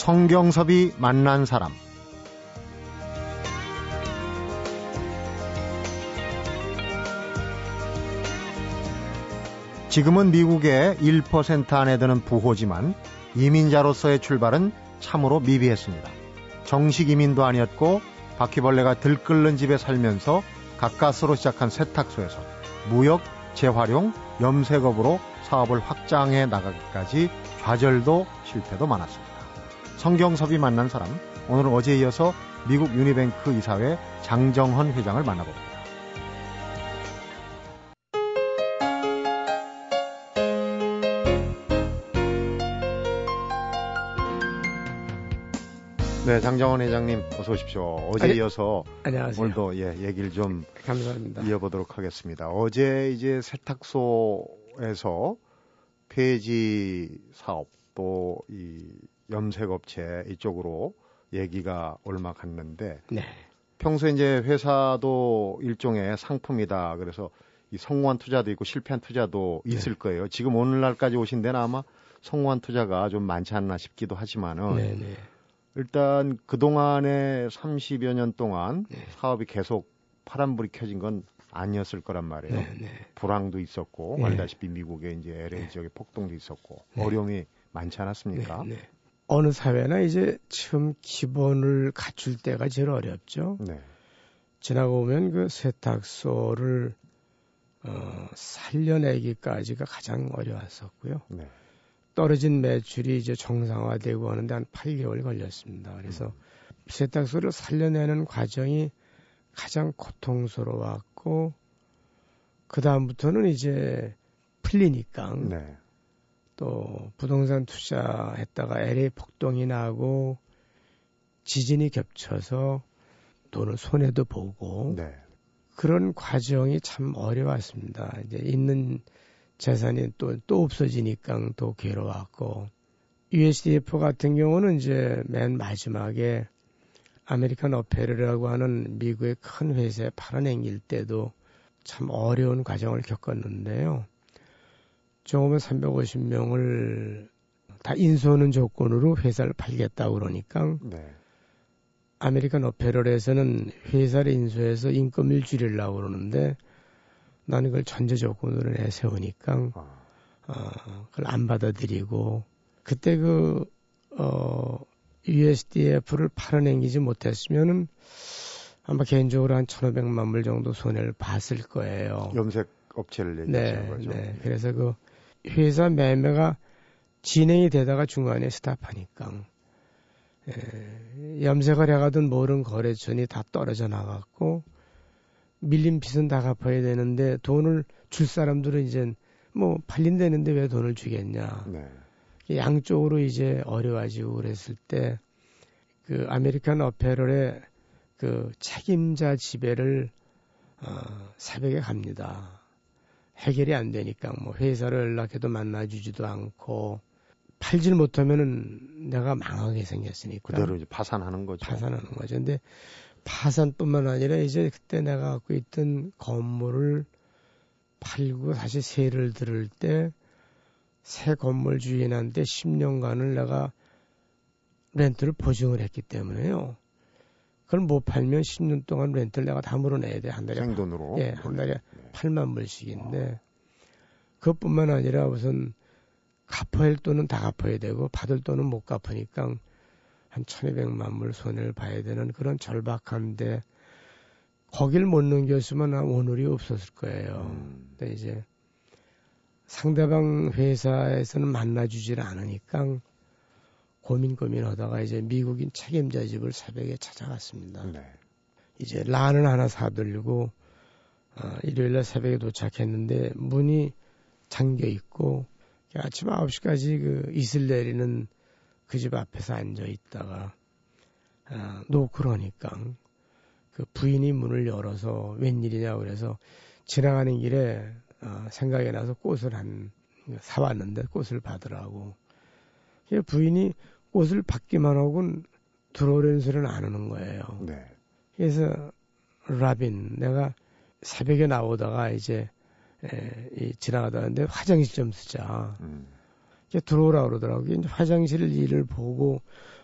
성경섭이 만난 사람 지금은 미국의 1% 안에 드는 부호지만 이민자로서의 출발은 참으로 미비했습니다. 정식 이민도 아니었고 바퀴벌레가 들끓는 집에 살면서 가까스로 시작한 세탁소에서 무역, 재활용, 염색업으로 사업을 확장해 나가기까지 좌절도 실패도 많았습니다. 성경섭이 만난 사람, 오늘은 어제에 이어서 미국 유니뱅크 이사회 장정헌 회장을 만나봅니다. 네, 장정원 회장님 어서 오십시오. 어제 아니, 이어서 안녕하세요. 오늘도 예, 얘기를 좀 감사합니다. 이어보도록 하겠습니다. 어제 이제 세탁소에서 폐지 사업 또 이 염색업체 이쪽으로 얘기가 얼마 갔는데 네. 평소에 이제 회사도 일종의 상품이다. 그래서 이 성공한 투자도 있고 실패한 투자도 네. 있을 거예요. 지금 오늘날까지 오신 데는 아마 성공한 투자가 좀 많지 않나 싶기도 하지만은 네, 네. 일단 그동안에 30여 년 동안 네. 사업이 계속 파란불이 켜진 건 아니었을 거란 말이에요. 네, 네. 불황도 있었고 네. 알다시피 미국에 이제 LA 네. 지역에 폭동도 있었고 네. 어려움이 많지 않았습니까? 네, 어느 사회나 이제 처음 기본을 갖출 때가 제일 어렵죠. 지나고 보면 그 세탁소를 어, 살려내기까지가 가장 어려웠었고요. 떨어진 매출이 이제 정상화되고 하는데 한 8개월 걸렸습니다. 그래서 음. 세탁소를 살려내는 과정이 가장 고통스러웠고 그 다음부터는 이제 풀리니까 네. 또 부동산 투자했다가 LA 폭동이 나고 지진이 겹쳐서 돈을 손해도 보고 네. 그런 과정이 참 어려웠습니다. 이제 있는 재산이 또, 또 없어지니까 더 괴로웠고, USDF 같은 경우는 이제 맨 마지막에 American Apparel이라고 하는 미국의 큰 회사에 팔아넘길 때도 참 어려운 과정을 겪었는데요. 종업원 350명을 다 인수하는 조건으로 회사를 팔겠다고 그러니까 네. American Apparel에서는 회사를 인수해서 인건비를 줄이려고 그러는데 나는 그걸 전제 조건으로 내세우니까 아. 어, 그걸 안 받아들이고 그때 그 어, USDF를 팔아넘기지 못했으면은 아마 개인적으로 한 1,500만 불 정도 손해를 봤을 거예요. 염색 업체를 얘기하는 네, 거죠. 네. 그래서 그 회사 매매가 진행이 되다가 중간에 스탑하니까 예, 염색을 해가던 모든 거래처이 다 떨어져 나갔고 밀린 빚은 다 갚아야 되는데 돈을 줄 사람들은 이제 뭐 팔린다는데 왜 돈을 주겠냐. 네. 양쪽으로 이제 어려워지고 그랬을 때 그 American Apparel의 그 책임자 집에를 어, 새벽에 갑니다. 해결이 안 되니까 뭐 회사를 연락해도 만나주지도 않고 팔질 못하면은 내가 망하게 생겼으니까 그대로 이제 파산하는 거죠. 파산하는 거죠. 근데 파산뿐만 아니라 이제 그때 내가 갖고 있던 건물을 팔고 다시 세를 들을 때 새 건물 주인한테 10년간을 내가 렌트를 보증을 했기 때문에요. 그걸 못 팔면 10년 동안 렌트를 내가 다 물어내야 돼. 한 달에. 생돈으로? 예, 한 달에 네. 8만 불씩인데, 그것뿐만 아니라 우선 갚아야 할 돈은 다 갚아야 되고, 받을 돈은 못 갚으니까 한 1200만 불 손해를 봐야 되는 그런 절박한데 거길 못 넘겼으면 오늘이 없었을 거예요. 음. 근데 이제 상대방 회사에서는 만나주질 않으니까 고민 고민하다가 이제 미국인 책임자 집을 새벽에 찾아갔습니다. 네. 이제 란을 하나 사들고 어, 일요일 날 새벽에 도착했는데 문이 잠겨 있고 아침 9시까지 그 이슬 내리는 그 집 앞에서 앉아 있다가 아, 노크러니까 그 부인이 문을 열어서 웬일이냐 그래서 지나가는 길에 어, 생각이 나서 꽃을 한 사왔는데 꽃을 받으라고 부인이 꽃을 받기만 하고는 들어오려는 소리는 안 하는 거예요. 네. 그래서 라빈 내가 새벽에 나오다가 이제 에, 이, 지나가다는데 화장실 좀 쓰자. 음. 이제 들어오라 그러더라고요. 이제 화장실 일을 보고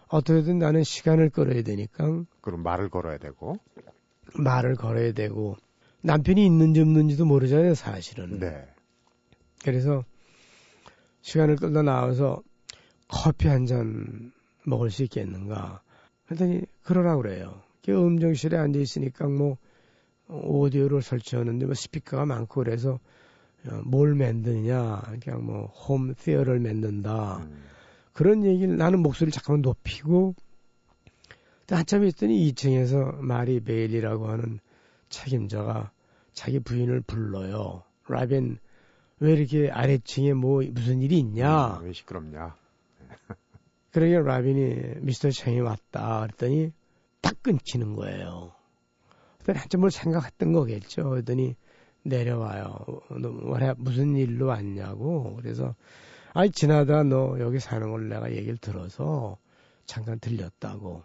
어떻게든 나는 시간을 끌어야 되니까. 그럼 말을 걸어야 되고. 말을 걸어야 되고. 남편이 있는지 없는지도 모르잖아요, 사실은. 네. 그래서 시간을 끌다 나와서 커피 한 잔 먹을 수 있겠는가. 그랬더니 그러라 그래요. 음정실에 앉아 있으니까 뭐 오디오를 설치하는데 뭐 스피커가 많고 그래서 어, 뭘 만드냐 그냥 뭐 홈 티어를 만든다 음. 그런 얘기를 나는 목소리를 잠깐만 높이고 한참 있더니 2층에서 마리 베일이라고 하는 책임자가 자기 부인을 불러요. 라벤 왜 이렇게 아래층에 뭐 무슨 일이 있냐? 음, 왜 시끄럽냐? 그러게 라빈이 미스터 챙이 왔다 그랬더니 딱 끊기는 거예요. 그랬더니 한참 뭘 생각했던 거겠죠. 그랬더니 내려와요. 너 무슨 일로 왔냐고. 그래서 아니 지나다 너 여기 사는 걸 내가 얘기를 들어서 잠깐 들렸다고.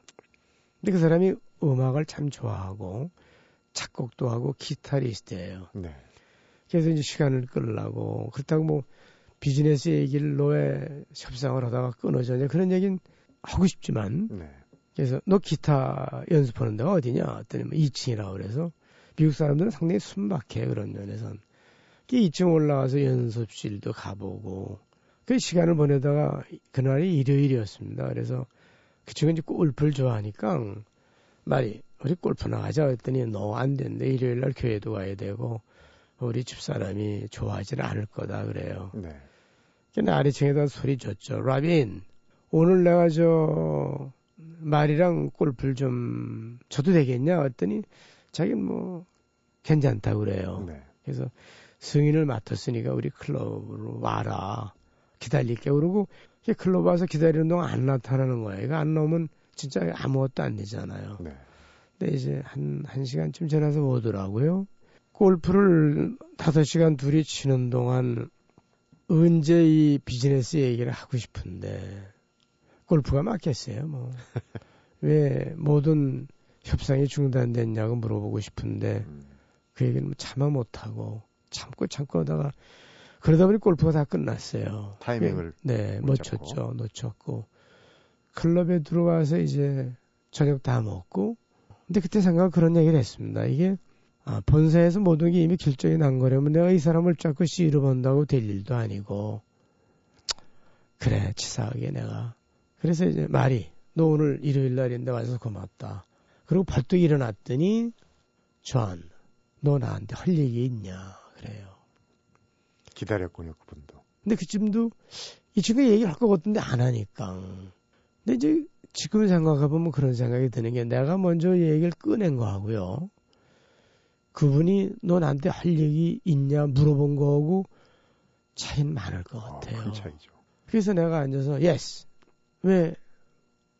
근데 그 사람이 음악을 참 좋아하고 작곡도 하고 기타리스트예요. 네. 그래서 이제 시간을 끌라고 그렇다고 뭐 비즈니스 얘기를 너의 협상을 하다가 끊어졌냐 그런 얘기는 하고 싶지만 네. 그래서 너 기타 연습하는 데가 어디냐? 했더니 뭐 2층이라고 그래서 미국 사람들은 상당히 순박해 그런 면에선. 2층 올라가서 연습실도 가보고 그 시간을 보내다가 그날이 일요일이었습니다. 그래서 그 친구는 이제 골프를 좋아하니까 말이 우리 골프 나가자 했더니 너 안 된대 일요일 날 교회도 가야 되고 우리 집사람이 좋아하지는 않을 거다 그래요. 네. 근데 아래층에다 소리 줬죠. 라빈 오늘 내가 저 말이랑 골프를 좀 쳐도 되겠냐 했더니 자기는 뭐 괜찮다 그래요. 네. 그래서 승인을 맡았으니까 우리 클럽으로 와라. 기다릴게. 그러고 클럽 와서 기다리는 동안 안 나타나는 거예요. 이거 안 나오면 진짜 아무것도 안 되잖아요. 네. 근데 이제 한, 한 시간쯤 지나서 오더라고요. 골프를 다섯 시간 둘이 치는 동안 언제 이 비즈니스 얘기를 하고 싶은데 골프가 맞겠어요, 뭐. 왜 모든 협상이 중단됐냐고 물어보고 싶은데 음. 그 얘기는 뭐 참아 못하고 참고 참고 하다가 그러다 보니 골프가 다 끝났어요. 타이밍을 네, 놓쳤죠. 놓쳤고 클럽에 들어와서 이제 저녁 다 먹고 근데 그때 생각 그런 얘기를 했습니다. 이게 아, 본사에서 모든 게 이미 결정이 난 거라면 내가 이 사람을 자꾸 씨름해 본다고 될 일도 아니고 그래 치사하게 내가 그래서 이제 말이 너 오늘 일요일 날인데 와서 고맙다. 그리고 벌떡 일어났더니 존, 너 나한테 할 얘기 있냐? 그래요. 기다렸군요, 그분도. 근데 그쯤도 이 친구 얘기를 할 것 같은데 안 하니까. 근데 이제 지금 생각해보면 그런 생각이 드는 게 내가 먼저 얘기를 꺼낸 거하고요. 그분이 너 나한테 할 얘기 있냐 물어본 거하고 차이는 많을 것 아, 같아요. 어, 큰 차이죠. 그래서 내가 앉아서 yes. 왜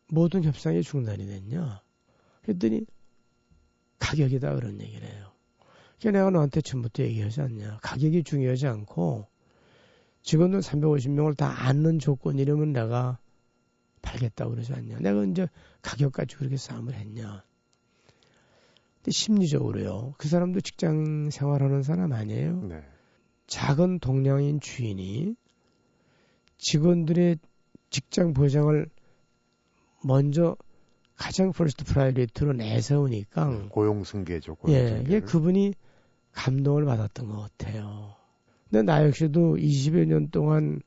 모든 협상이 중단이 됐냐? 그랬더니 가격이다 그런 얘기를 해요. 그러니까 내가 너한테 처음부터 얘기하지 않냐. 가격이 중요하지 않고 직원들 350명을 다 앉는 조건이라면 내가 팔겠다고 그러지 않냐. 내가 이제 가격 가지고 그렇게 싸움을 했냐. 근데 심리적으로요. 그 사람도 직장 생활하는 사람 아니에요. 네. 작은 동량인 주인이 직원들의 직장 보장을 먼저 가장 first priority로 내세우니까 음, 고용 승계 조건 예, 이게 그분이 감동을 받았던 것 같아요. 근데 나 역시도 20여 년 동안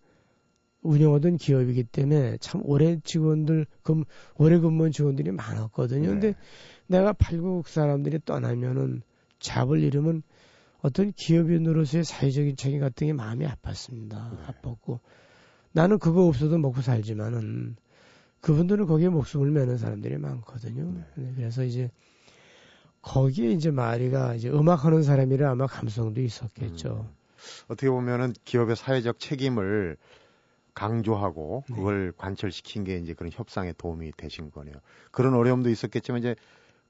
운영하던 기업이기 때문에 참 오래 직원들 금 오래 근무한 직원들이 많았거든요. 네. 근데 내가 팔구 사람들이 떠나면은 job을 잃으면 어떤 기업인으로서의 사회적인 책임 같은 게 마음이 아팠습니다. 네. 아팠고 나는 그거 없어도 먹고 살지만은 그분들은 거기에 목숨을 매는 사람들이 많거든요. 네. 네. 그래서 이제 거기에 이제 마리가 이제 음악하는 사람이라 아마 감성도 있었겠죠. 음. 어떻게 보면은 기업의 사회적 책임을 강조하고 네. 그걸 네. 관철시킨 게 이제 그런 협상에 도움이 되신 거네요. 그런 어려움도 있었겠지만 이제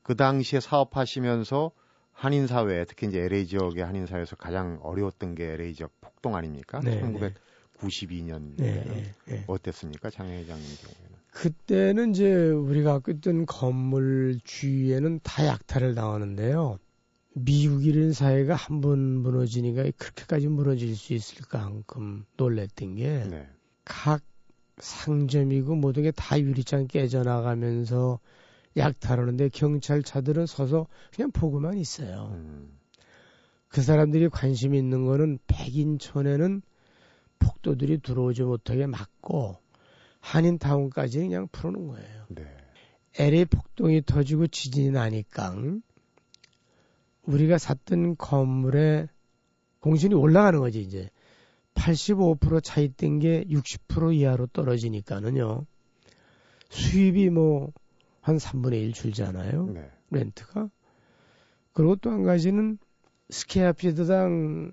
그 당시에 사업하시면서 한인 사회, 특히 이제 LA 지역의 한인 사회에서 가장 어려웠던 게 LA 지역 폭동 아닙니까? 네, 1992년 네, 네, 네, 어땠습니까, 장 회장님 경우에는? 그때는 이제 우리가 있던 건물 주위에는 다 약탈을 당하는데요. 미국이라는 사회가 한 번 무너지니까 그렇게까지 무너질 수 있을까 한큼 놀랬던 게 각 네. 상점이고 모든 게 다 유리창 깨져나가면서 약탈하는데 경찰차들은 서서 그냥 보고만 있어요. 음. 그 사람들이 관심 있는 거는 백인촌에는 폭도들이 들어오지 못하게 막고 한인타운까지 그냥 풀어놓은 거예요. 네. LA 폭동이 터지고 지진이 나니까 우리가 샀던 건물에 공신이 올라가는 거지 이제 85% 차이된 게60% 이하로 떨어지니까는요 수입이 뭐 한 3분의 1 줄잖아요 네. 렌트가 그리고 또 한 가지는 square feet당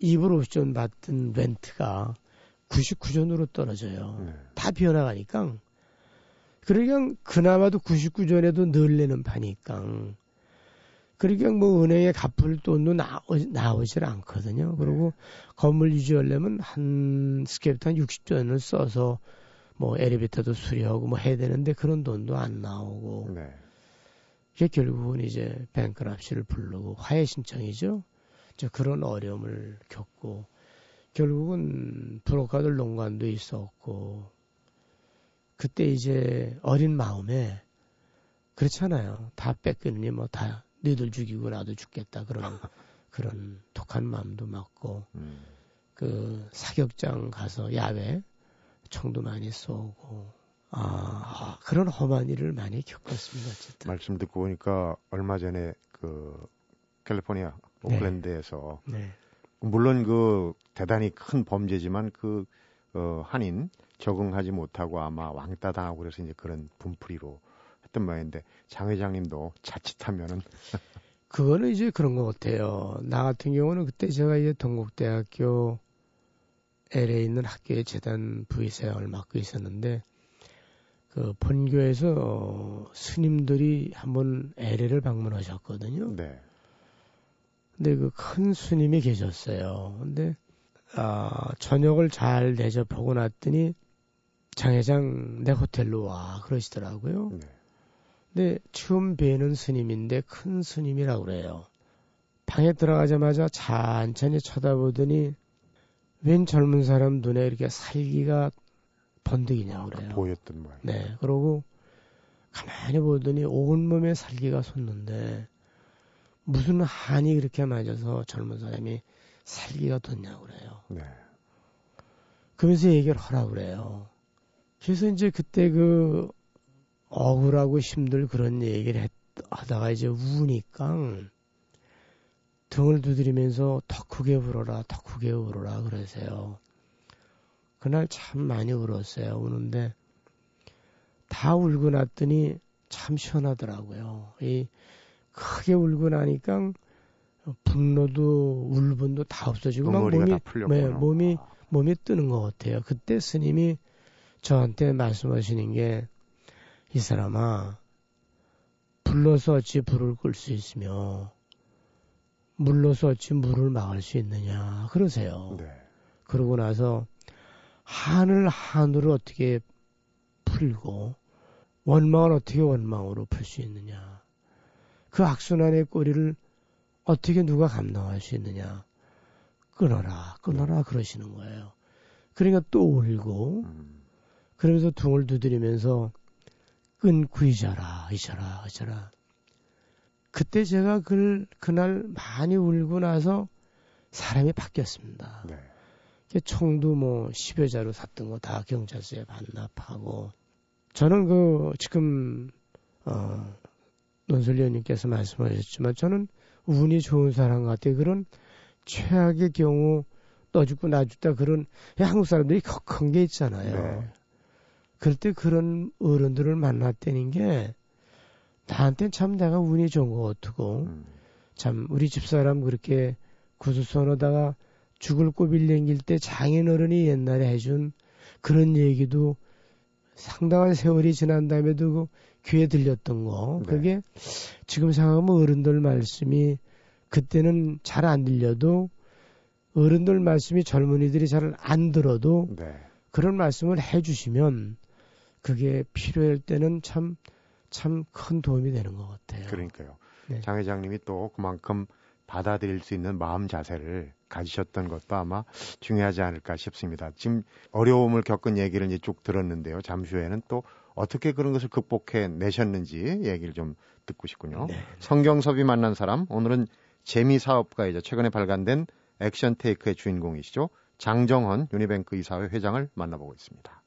2불 50센 받던 rent가 99전으로 떨어져요. 네. 다 비어나가니까. 그러니까 그나마도 99전에도 늘 내는 파니까. 그러니까 뭐 은행에 갚을 돈도 나오, 나오질 않거든요. 그리고 네. 건물 유지하려면 한 square feet 한 60전을 써서 뭐 엘리베이터도 수리하고 뭐 해야 되는데 그런 돈도 안 나오고. 네. 이게 결국은 이제 뱅크랍시를 부르고 화해 신청이죠. 저 그런 어려움을 겪고 결국은 브로커들 농간도 있었고 그때 이제 어린 마음에 그렇잖아요. 다 뺏기니 뭐 다 너희들 죽이고 나도 죽겠다 그런 그런 독한 마음도 맞고 음. 그 사격장 가서 야외 총도 많이 쏘고 아 그런 험한 일을 많이 겪었습니다. 어쨌든 말씀 듣고 보니까 얼마 전에 그 캘리포니아 네. 오클랜드에서 네. 네. 물론 그 대단히 큰 범죄지만 그 어, 한인 적응하지 못하고 아마 왕따 당하고 그래서 이제 그런 분풀이로 했던 모양인데 장 회장님도 자칫하면은 그거는 이제 그런 것 같아요. 나 같은 경우는 그때 제가 이제 동국대학교 LA에 있는 학교의 재단 부의사역을 맡고 있었는데 그 본교에서 어, 스님들이 한번 LA를 방문하셨거든요. 네. 근데 그 큰 스님이 계셨어요. 근데 아, 저녁을 잘 대접하고 났더니 장회장 내 호텔로 와 그러시더라고요. 네. 근데 처음 뵈는 스님인데 큰 스님이라고 그래요. 방에 들어가자마자 천천히 쳐다보더니 웬 젊은 사람 눈에 이렇게 살기가 번득이냐고 그래요. 보였던 말. 네. 그러고 가만히 보더니 온몸에 살기가 솟는데 무슨 한이 그렇게 맞아서 젊은 사람이 살기가 돋냐고 그래요. 네. 그러면서 얘기를 하라고 그래요. 그래서 이제 그때 그 억울하고 힘들 그런 얘기를 했, 하다가 이제 우니까 등을 두드리면서 더 크게 울어라, 더 크게 울어라 그러세요. 그날 참 많이 울었어요. 우는데 다 울고 났더니 참 시원하더라고요. 이 크게 울고 나니까 분노도 울분도 다 없어지고 막 몸이 네, 몸이 몸이 뜨는 것 같아요. 그때 스님이 저한테 말씀하시는 게 이 사람아 불러서 어찌 불을 끌 수 있으며 물로서 어찌 물을 막을 수 있느냐 그러세요. 네. 그러고 나서 한을 한으로 어떻게 풀고 원망을 어떻게 원망으로 풀 수 있느냐. 그 악순환의 꼬리를 어떻게 누가 감당할 수 있느냐. 끊어라, 끊어라, 그러시는 거예요. 그러니까 또 울고, 그러면서 둥을 두드리면서 끊고 잊어라, 잊어라, 잊어라. 그때 제가 그, 그날 많이 울고 나서 사람이 바뀌었습니다. 네. 총도 뭐 10여 자로 샀던 거 다 경찰서에 반납하고 저는 그 지금 어 논설위원님께서 말씀하셨지만 저는 운이 좋은 사람 같아요. 그런 최악의 경우 너 죽고 나 죽다 그런 한국 사람들이 큰 게 있잖아요. 네. 그럴 때 그런 어른들을 만났다는 게 나한테는 참 내가 운이 좋은 것 같고 음. 참 우리 집사람 그렇게 구두선하다가 죽을 꼬빌 냉길 때 장인어른이 옛날에 해준 그런 얘기도 상당한 세월이 지난 다음에도 그 귀에 들렸던 거. 네. 그게 지금 생각하면 어른들 말씀이 그때는 잘 안 들려도 어른들 말씀이 젊은이들이 잘 안 들어도 네. 그런 말씀을 해주시면 그게 필요할 때는 참 참 큰 도움이 되는 것 같아요. 그러니까요. 네. 장 회장님이 또 그만큼 받아들일 수 있는 마음 자세를 가지셨던 것도 아마 중요하지 않을까 싶습니다. 지금 어려움을 겪은 얘기를 이제 쭉 들었는데요. 잠시 후에는 또 어떻게 그런 것을 극복해 내셨는지 얘기를 좀 듣고 싶군요. 네. 성경섭이 만난 사람 오늘은 재미 사업가이자 최근에 발간된 Action Taker의 주인공이시죠. 장정헌 유니뱅크 이사회 회장을 만나보고 있습니다.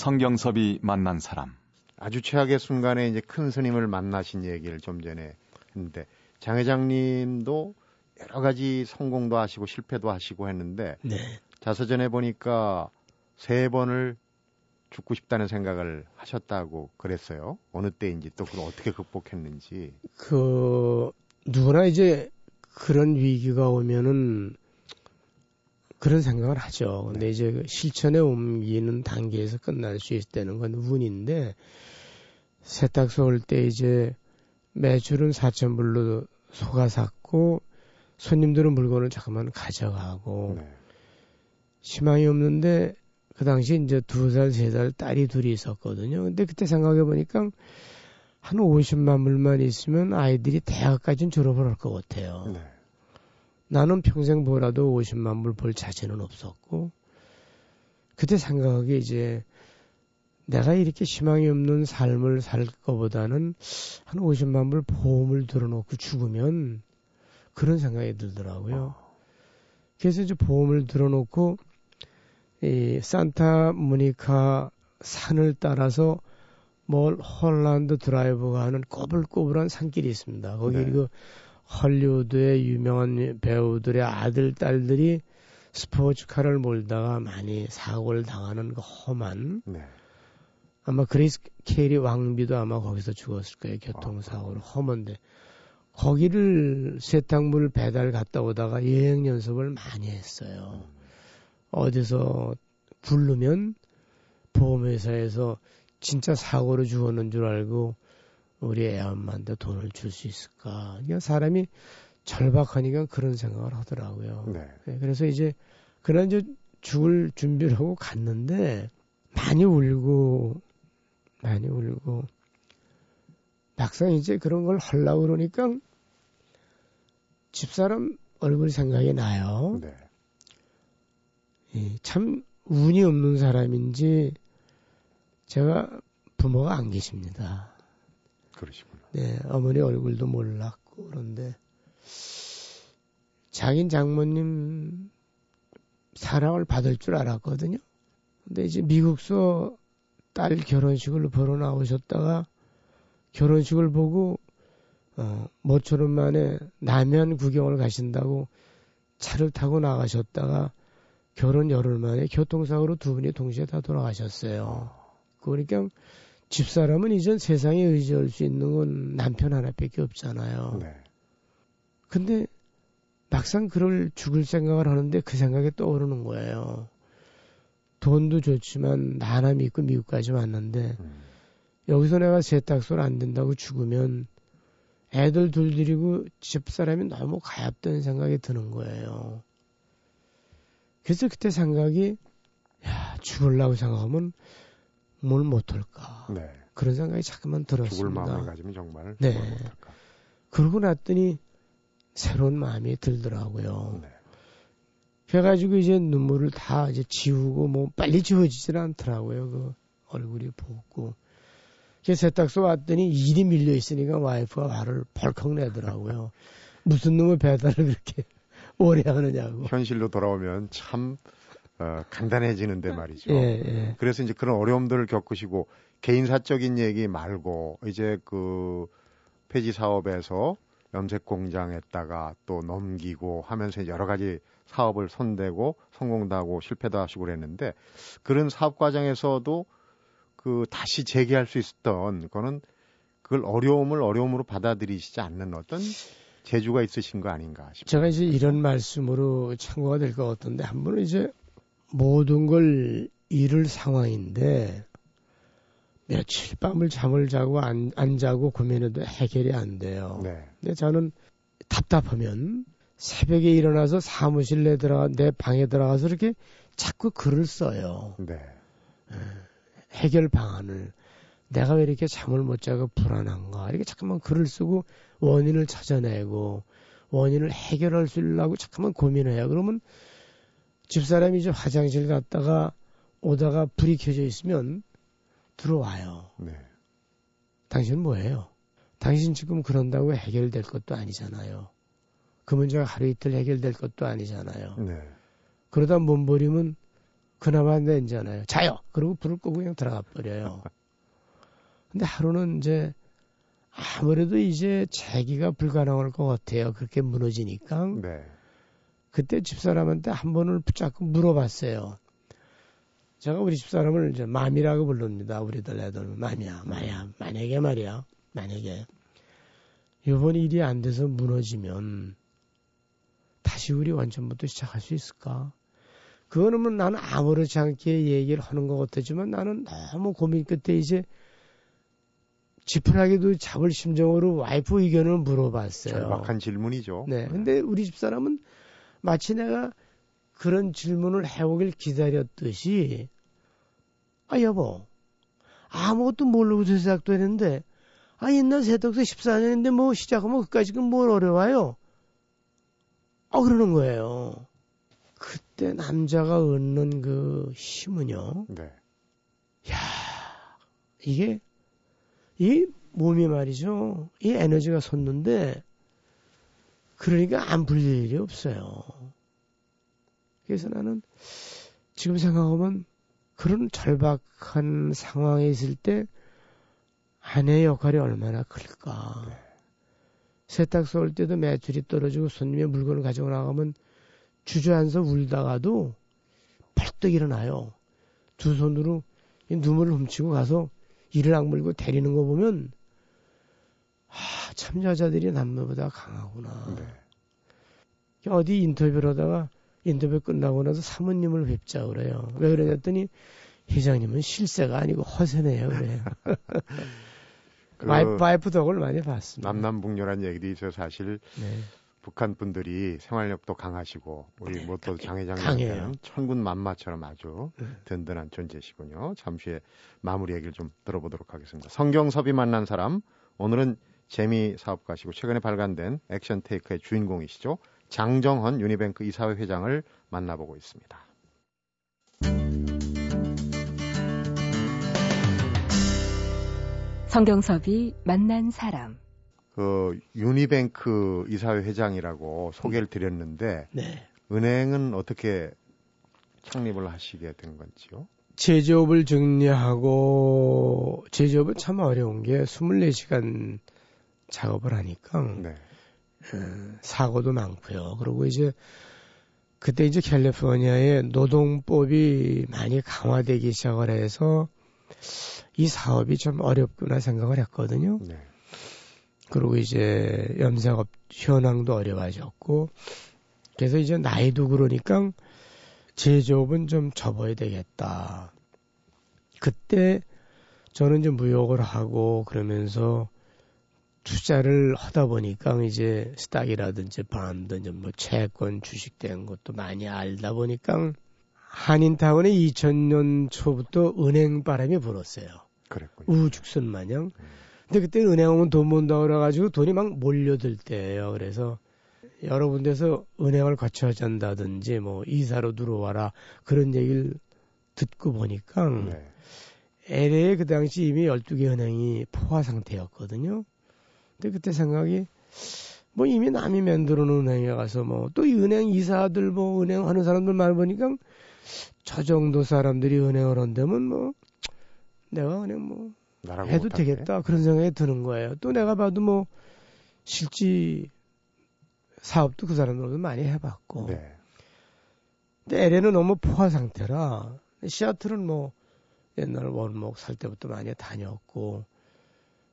성경섭이 만난 사람. 아주 최악의 순간에 이제 큰 스님을 만나신 얘기를 좀 전에 했는데 장 회장님도 여러 가지 성공도 하시고 실패도 하시고 했는데 네. 자서전에 보니까 세 번을 죽고 싶다는 생각을 하셨다고 그랬어요. 어느 때인지 또 그걸 어떻게 극복했는지. 그 누구나 이제 그런 위기가 오면은 그런 생각을 하죠. 근데 네. 이제 그 실천에 옮기는 단계에서 끝날 수 있다는 건 운인데 세탁소 올 때 이제 매출은 4천 불로 소가 샀고 손님들은 물건을 잠깐만 가져가고 네. 희망이 없는데 그 당시 이제 두 살, 세 살 딸이 둘이 있었거든요. 근데 그때 생각해 보니까 한 50만 불만 있으면 아이들이 대학까지는 졸업을 할 것 같아요. 네. 나는 평생 벌어도 50만 불 벌 자신은 없었고 그때 생각하기 이제 내가 이렇게 희망이 없는 삶을 살 것보다는 한 50만 불 보험을 들어놓고 죽으면 그런 생각이 들더라고요. 그래서 이제 보험을 들어놓고 이 산타 모니카 산을 따라서 뭘 홀란드 드라이브가 하는 꼬불꼬불한 산길이 있습니다. 거기 네. 그 헐리우드의 유명한 배우들의 아들, 딸들이 스포츠카를 몰다가 많이 사고를 당하는 그 험한 네. 아마 그레이스 켈리 왕비도 아마 거기서 죽었을 거예요. 교통사고로 아. 험한데 거기를 세탁물 배달 갔다 오다가 예행 연습을 많이 했어요. 음. 어디서 구르면 보험회사에서 진짜 사고로 죽었는 줄 알고 우리 애 엄마한테 돈을 줄 수 있을까. 그러니까 사람이 절박하니까 그런 생각을 하더라고요. 네. 네, 그래서 이제 그런 이제 죽을 준비를 하고 갔는데 많이 울고 많이 울고 막상 이제 그런 걸 하려고 그러니까 집사람 얼굴 생각이 나요. 네. 예, 참 운이 없는 사람인지 제가 부모가 안 계십니다. 그러시구나. 네, 어머니 얼굴도 몰랐고 그런데 장인 장모님 사랑을 받을 줄 알았거든요. 근데 이제 미국서 딸 결혼식을 보러 나오셨다가 결혼식을 보고 어, 모처럼 만에 남면 구경을 가신다고 차를 타고 나가셨다가 결혼 열흘 만에 교통사고로 두 분이 동시에 다 돌아가셨어요. 그러니까 집사람은 이전 세상에 의지할 수 있는 건 남편 하나밖에 없잖아요. 네. 근데 막상 그럴 죽을 생각을 하는데 그 생각이 떠오르는 거예요. 돈도 좋지만 나 하나 믿고 미국까지 왔는데 음. 여기서 내가 세탁소를 안 된다고 죽으면 애들 둘 데리고 집사람이 너무 가엾다는 생각이 드는 거예요. 그래서 그때 생각이 야 죽을라고 생각하면 뭘 못할까. 네. 그런 생각이 자꾸만 들었습니다. 죽을 마음을 가지면 정말 네. 못할까. 그러고 났더니 새로운 마음이 들더라고요. 네. 그래가지고 이제 눈물을 다 이제 지우고 뭐 빨리 지워지질 않더라고요. 그 얼굴이 붓고. 그래서 세탁소 왔더니 일이 밀려 있으니까 와이프가 화를 벌컥 내더라고요. 무슨 놈의 배달을 그렇게 오래 하느냐고. 현실로 돌아오면 참 어, 간단해지는데 말이죠. 예, 예. 그래서 이제 그런 어려움들을 겪으시고 개인 사적인 얘기 말고 이제 그 폐지 사업에서 염색 공장에다가 또 넘기고 하면서 여러 가지 사업을 손대고 성공도 하고 실패도 하시고 그랬는데 그런 사업 과정에서도 그 다시 재개할 수 있었던 거는 그걸 어려움을 어려움으로 받아들이시지 않는 어떤 재주가 있으신 거 아닌가 싶어요. 제가 이제 이런 말씀으로 참고가 될 것 같은데 한 번은 이제 모든 걸 잃을 상황인데 며칠 밤을 잠을 자고 안, 안 자고 고민해도 해결이 안 돼요. 네. 근데 저는 답답하면 새벽에 일어나서 사무실 내 들어가 내 방에 들어가서 이렇게 자꾸 글을 써요. 네. 예. 해결 방안을 내가 왜 이렇게 잠을 못 자고 불안한가 이렇게 잠깐만 글을 쓰고 원인을 찾아내고 원인을 해결할 수 있려고 잠깐만 고민해요. 그러면 집사람이 이제 화장실 갔다가 오다가 불이 켜져 있으면 들어와요. 네. 당신은 뭐예요? 당신 지금 그런다고 해결될 것도 아니잖아요. 그 문제가 하루 이틀 해결될 것도 아니잖아요. 네. 그러다 몸버리면 그나마 내잖아요. 자요! 그리고 불을 끄고 그냥 들어가 버려요. 근데 하루는 이제 아무래도 이제 재기가 불가능할 것 같아요. 그렇게 무너지니까. 네. 그때 집사람한테 한 번을 붙잡고 물어봤어요. 제가 우리 집사람을 이제 맘이라고 부릅니다. 우리들 애들 맘이야, 마야. 만약에 말이야, 만약에 이번 일이 안 돼서 무너지면 다시 우리 완전부터 시작할 수 있을까? 그거는 뭐 나는 아무렇지 않게 얘기를 하는 것 같았지만 나는 너무 고민 끝에 이제 지푸라기도 잡을 심정으로 와이프 의견을 물어봤어요. 절박한 질문이죠. 네. 근데 우리 집사람은 마치 내가 그런 질문을 해오길 기다렸듯이 아 여보 아무것도 모르고 시작도 했는데 아 옛날 세탁소 14년인데 뭐 시작하면 그까지 뭘 어려워요? 아 그러는 거예요. 그때 남자가 얻는 그 힘은요. 네. 야 이게 이 몸이 말이죠. 이 에너지가 솟는데 그러니까 안 풀릴 일이 없어요. 그래서 나는 지금 생각하면 그런 절박한 상황에 있을 때 아내의 역할이 얼마나 클까. 네. 세탁소 올 때도 매출이 떨어지고 손님의 물건을 가지고 나가면 주저앉아 울다가도 벌떡 일어나요. 두 손으로 눈물을 훔치고 가서 이를 악물고 데리는 거 보면 아, 참 여자들이 남자보다 강하구나. 네. 어디 인터뷰를 하다가 인터뷰 끝나고 나서 사모님을 뵙자 그래요. 왜 그러냐더니 회장님은 실세가 아니고 허세네요. 그래요. 그 와이프, 덕을 많이 봤습니다. 남남북녀란 얘기도 있어요. 사실 네. 북한 분들이 생활력도 강하시고 우리 네, 뭐 또 장회장님 천군 만마처럼 아주 네. 든든한 존재시군요. 잠시 후에 마무리 얘기를 좀 들어보도록 하겠습니다. 성경섭이 만난 사람 오늘은 재미 사업가시고 최근에 발간된 Action Taker의 주인공이시죠. 장정헌 유니뱅크 이사회 회장을 만나보고 있습니다. 성경섭이 만난 사람 그 유니뱅크 이사회 회장이라고 소개를 드렸는데 네. 은행은 어떻게 창립을 하시게 된 건지요? 제조업을 정리하고 제조업은 참 어려운 게 24시간 작업을 하니까 네. 어, 사고도 많고요. 그리고 이제 그때 이제 캘리포니아의 노동법이 많이 강화되기 시작을 해서 이 사업이 좀 어렵구나 생각을 했거든요. 네. 그리고 이제 염색업 현황도 어려워졌고 그래서 이제 나이도 그러니까 제조업은 좀 접어야 되겠다. 그때 저는 이제 무역을 하고 그러면서 투자를 하다 보니까 이제 스탁이라든지 반든지 뭐 채권 주식 된 것도 많이 알다 보니까 한인타운에 2000년 초부터 은행 바람이 불었어요. 그랬군요. 우죽순 마냥. 음. 근데 그때 은행 오면 돈 번다 그래가지고 돈이 막 몰려들 때예요. 그래서 여러 군데서 은행을 거쳐야 한다든지 뭐 이사로 들어와라 그런 얘기를 듣고 보니까 네. LA에 그 당시 이미 12개 은행이 포화 상태였거든요. 근데 그때 생각이 뭐 이미 남이 만들어 놓은 은행에 가서 뭐 또 이 은행 이사들 뭐 은행 하는 사람들 말 보니까 저 정도 사람들이 은행을 한다면 뭐 내가 그냥 뭐 해도 되겠다 그런 생각이 드는 거예요. 또 내가 봐도 뭐 실지 사업도 그 사람들도 많이 해봤고. 네. 근데 LA는 너무 포화 상태라 시아틀은 뭐 옛날 원목 살 때부터 많이 다녔고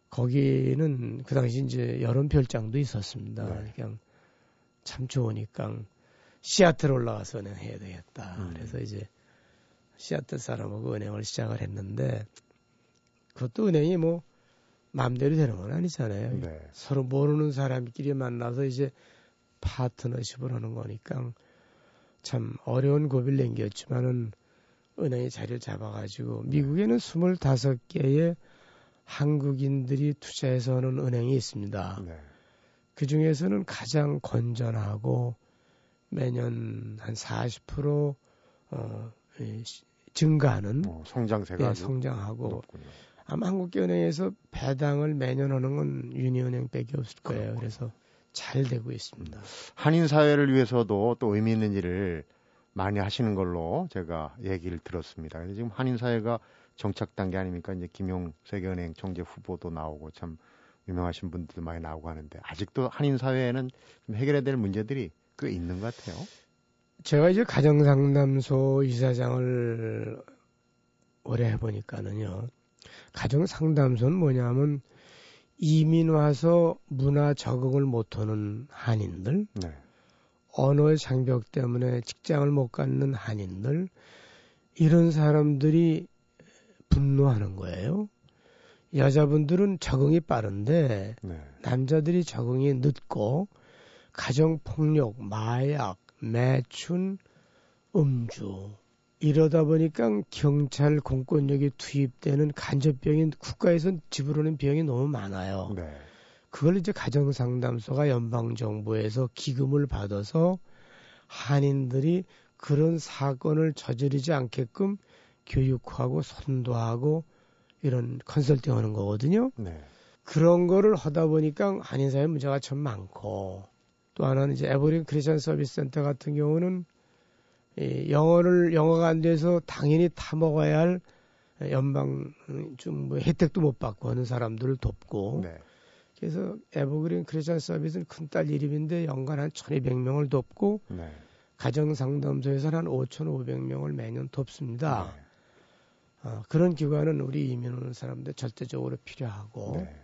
거기는 그 당시 이제 여름 별장도 있었습니다. 네. 그냥 참 좋으니까 시아틀 올라가서 은행 해야 되겠다. 음. 그래서 이제 시아틀 사람하고 은행을 시작을 했는데 그것도 은행이 뭐 마음대로 되는 건 아니잖아요. 네. 서로 모르는 사람끼리 만나서 이제 파트너십을 하는 거니까 참 어려운 고비를 남겼지만은 은행이 자리를 잡아가지고 미국에는 25개의 한국인들이 투자해서 하는 은행이 있습니다. 네. 그 중에서는 가장 건전하고 매년 한 40% 어, 이, 증가하는 어, 성장세가 예, 성장하고 높군요. 아마 한국은행에서 배당을 매년 하는 건 유니은행밖에 없을 거예요. 그래서 잘 되고 있습니다. 한인 사회를 위해서도 또 의미 있는 일을 많이 하시는 걸로 제가 얘기를 들었습니다. 지금 한인 사회가 정착 단계 아닙니까? 이제 김용 세계은행 총재 후보도 나오고 참 유명하신 분들도 많이 나오고 하는데 아직도 한인 사회에는 좀 해결해야 될 문제들이 꽤 있는 것 같아요. 제가 이제 가정 상담소 이사장을 오래 해보니까는요. 가정 상담소는 뭐냐면 이민 와서 문화 적응을 못하는 한인들, 네. 언어의 장벽 때문에 직장을 못 갖는 한인들, 이런 사람들이 분노하는 거예요. 여자분들은 적응이 빠른데 네. 남자들이 적응이 늦고 가정 폭력, 마약, 매춘, 음주 이러다 보니까 경찰 공권력이 투입되는 간접병이 국가에서 지불하는 비용이 너무 많아요. 네. 그걸 이제 가정 상담소가 연방 정부에서 기금을 받아서 한인들이 그런 사건을 저지르지 않게끔 교육하고 선도하고 이런 컨설팅 하는 거거든요. 네. 그런 거를 하다 보니까 한인 사회 문제가 참 많고 또 하나는 이제 에버린 크리스천 서비스 센터 같은 경우는 이 영어를 영어가 안 돼서 당연히 타먹어야 할 연방 좀뭐 혜택도 못 받고 하는 사람들을 돕고 네. 그래서 에버그린 크리스천 서비스는 큰딸 이름인데 연간 한 1200명을 돕고 네. 가정 상담소에서는 한 5500명을 매년 돕습니다. 네. 어, 그런 기관은 우리 이민 오는 사람들 절대적으로 필요하고 네.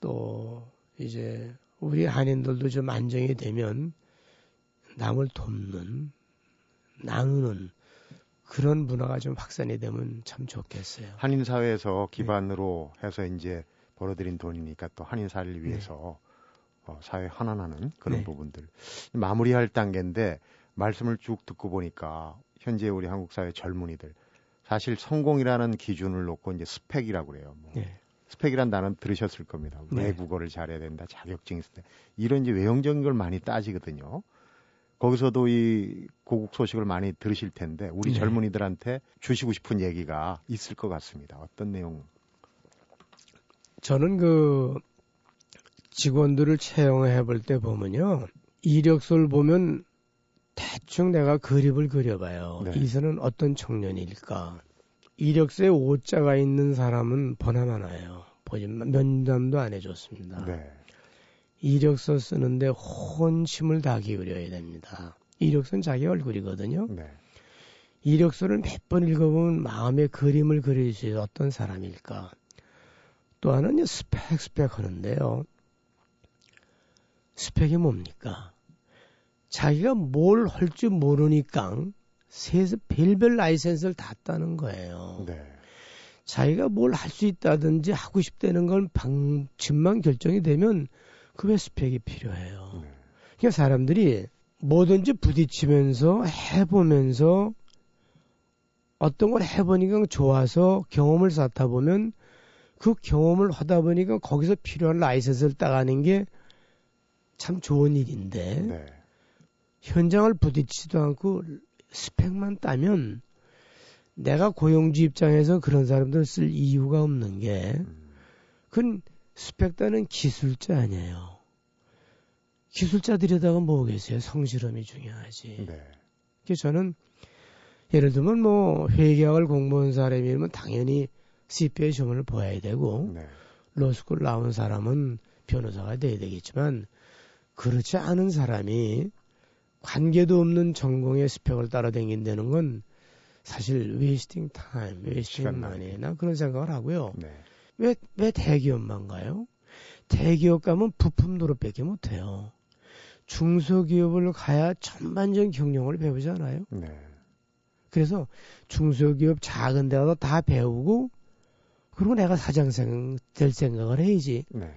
또 이제 우리 한인들도 좀 안정이 되면 남을 돕는 나누는 그런 문화가 좀 확산이 되면 참 좋겠어요. 한인 사회에서 기반으로 해서 이제 벌어들인 돈이니까 또 한인 사회를 위해서 어, 사회 환원하는 그런 네. 부분들 마무리할 단계인데 말씀을 쭉 듣고 보니까 현재 우리 한국 사회 젊은이들 사실 성공이라는 기준을 놓고 이제 스펙이라고 그래요. 뭐 네. 스펙이란 단어 들으셨을 겁니다. 네. 외국어를 잘해야 된다, 자격증이 있을 때 이런 이제 외형적인 걸 많이 따지거든요. 거기서도 이 고국 소식을 많이 들으실 텐데 우리 네. 젊은이들한테 주시고 싶은 얘기가 있을 것 같습니다. 어떤 내용? 저는 그 직원들을 채용해 볼 때 보면요. 이력서를 보면 대충 내가 그림을 그려봐요. 네. 이선은 어떤 청년일까? 이력서에 오자가 있는 사람은 보나마나요. 보지만 면담도 안 해줬습니다. 네. 이력서 쓰는데 혼심을 다 기울여야 됩니다. 이력서는 자기 얼굴이거든요. 네. 이력서를 몇 번 읽어보면 마음의 그림을 그릴 수 있는 어떤 사람일까. 또 하나는 스펙, 스펙 하는데요. 스펙이 뭡니까? 자기가 뭘 할 줄 모르니까 세서 별별 라이센스를 다 따는 거예요. 네. 자기가 뭘 할 수 있다든지 하고 싶다는 건 방침만 결정이 되면 그왜 스펙이 필요해요. 네. 그러니까 사람들이 뭐든지 부딪히면서 해보면서 어떤 걸 해보니까 좋아서 경험을 쌓다 보면 그 경험을 하다 보니까 거기서 필요한 라이센스를 따가는 게 참 좋은 일인데 네. 현장을 부딪히지도 않고 스펙만 따면 내가 고용주 입장에서 그런 사람들 쓸 이유가 없는 게 음. 그건 스펙 따는 기술자 아니에요. 기술자들에다가 뭐 계세요? 성실함이 중요하지. 네. 그래서 저는 예를 들면 뭐 회계학을 공부한 사람이면 당연히 CPA 시험을 봐야 되고 네. 로스쿨 나온 사람은 변호사가 돼야 되겠지만 그렇지 않은 사람이 관계도 없는 전공의 스펙을 따라다닌다는 건 사실 wasting time, wasting 시간 money 낭비. 나 그런 생각을 하고요. 네. 왜, 왜 대기업만 가요? 대기업 가면 부품 노릇밖에 못해요. 중소기업을 가야 전반적인 경영을 배우잖아요. 네. 그래서 중소기업 작은 데 가서 다 배우고 그리고 내가 사장생 될 생각을 해야지. 네.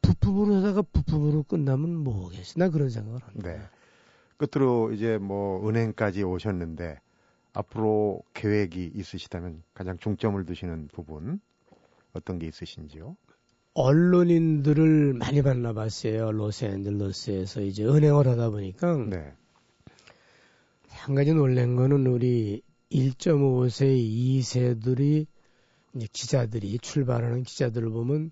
부품으로 하다가 부품으로 끝나면 뭐겠어. 나 그런 생각을 합니다. 네. 끝으로 이제 뭐 은행까지 오셨는데 앞으로 계획이 있으시다면 가장 중점을 두시는 부분 어떤 게 있으신지요? 언론인들을 많이 만나봤어요. 로스앤젤레스에서 이제 은행을 하다 보니까 네. 한 가지 놀란 거는 우리 1.5세, 2세들이 이제 기자들이 출발하는 기자들을 보면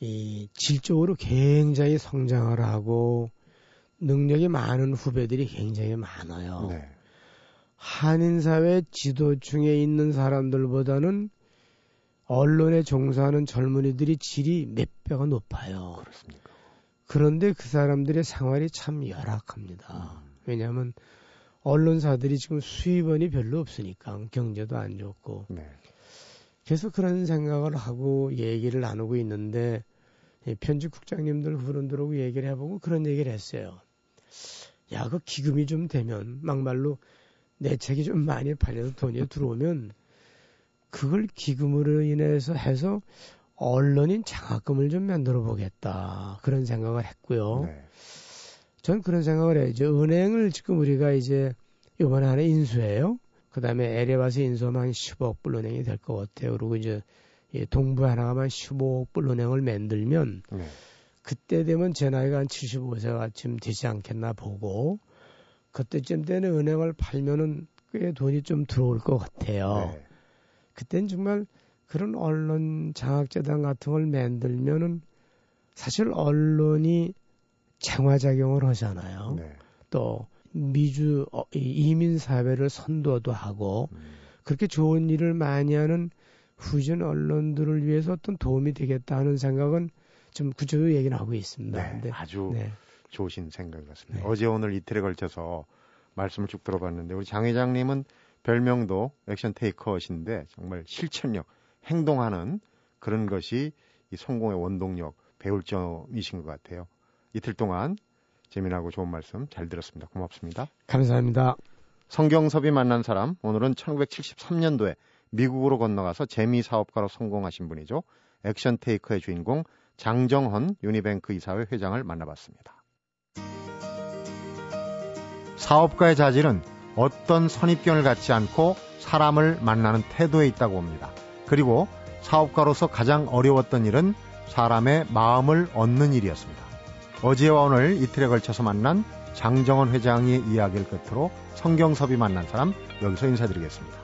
이 질적으로 굉장히 성장을 하고 능력이 많은 후배들이 굉장히 많아요. 네. 한인사회 지도층에 있는 사람들보다는 언론에 종사하는 젊은이들이 질이 몇 배가 높아요. 그렇습니까? 그런데 그 사람들의 생활이 참 열악합니다. 음. 왜냐하면 언론사들이 지금 수입원이 별로 없으니까 경제도 안 좋고 네. 계속 그런 생각을 하고 얘기를 나누고 있는데 이 편집 국장님들 그분들하고 얘기를 해보고 그런 얘기를 했어요. 야, 그 기금이 좀 되면 막말로 내 책이 좀 많이 팔려서 돈이 들어오면 그걸 기금으로 인해서 해서 언론인 장학금을 좀 만들어 보겠다 그런 생각을 했고요. 네. 전 그런 생각을 해요. 은행을 지금 우리가 이제 이번에 하나 인수해요. 그 다음에 에레바스 인수하면 한 10억 불 은행이 될 것 같아요. 그리고 이제 이 동부 하나가만 15억 불 은행을 만들면 네. 그때 되면 제 나이가 한 75세가쯤 되지 않겠나 보고 그때쯤 되는 은행을 팔면은 꽤 돈이 좀 들어올 것 같아요. 네. 그땐 정말 그런 언론 장학재단 같은 걸 만들면은 사실 언론이 장화작용을 하잖아요. 네. 또 미주 어, 이 이민 사회를 선도도 하고 음. 그렇게 좋은 일을 많이 하는 후진 언론들을 위해서 어떤 도움이 되겠다 하는 생각은 좀 구체적으로 얘기는 하고 있습니다. 네. 근데 아주 네. 좋으신 생각 같습니다. 네. 어제 오늘 이틀에 걸쳐서 말씀을 쭉 들어봤는데 우리 장 회장님은 별명도 액션 테이커신데 정말 실천력, 행동하는 그런 것이 이 성공의 원동력, 배울 점이신 것 같아요. 이틀 동안 재미나고 좋은 말씀 잘 들었습니다. 고맙습니다. 감사합니다. 성경섭이 만난 사람, 오늘은 1973년도에 미국으로 건너가서 재미 사업가로 성공하신 분이죠. 액션 테이커의 주인공 장정헌 유니뱅크 이사회 회장을 만나봤습니다. 사업가의 자질은 어떤 선입견을 갖지 않고 사람을 만나는 태도에 있다고 봅니다. 그리고 사업가로서 가장 어려웠던 일은 사람의 마음을 얻는 일이었습니다. 어제와 오늘 이틀에 걸쳐서 만난 장정헌 회장의 이야기를 끝으로 성경섭이 만난 사람 여기서 인사드리겠습니다.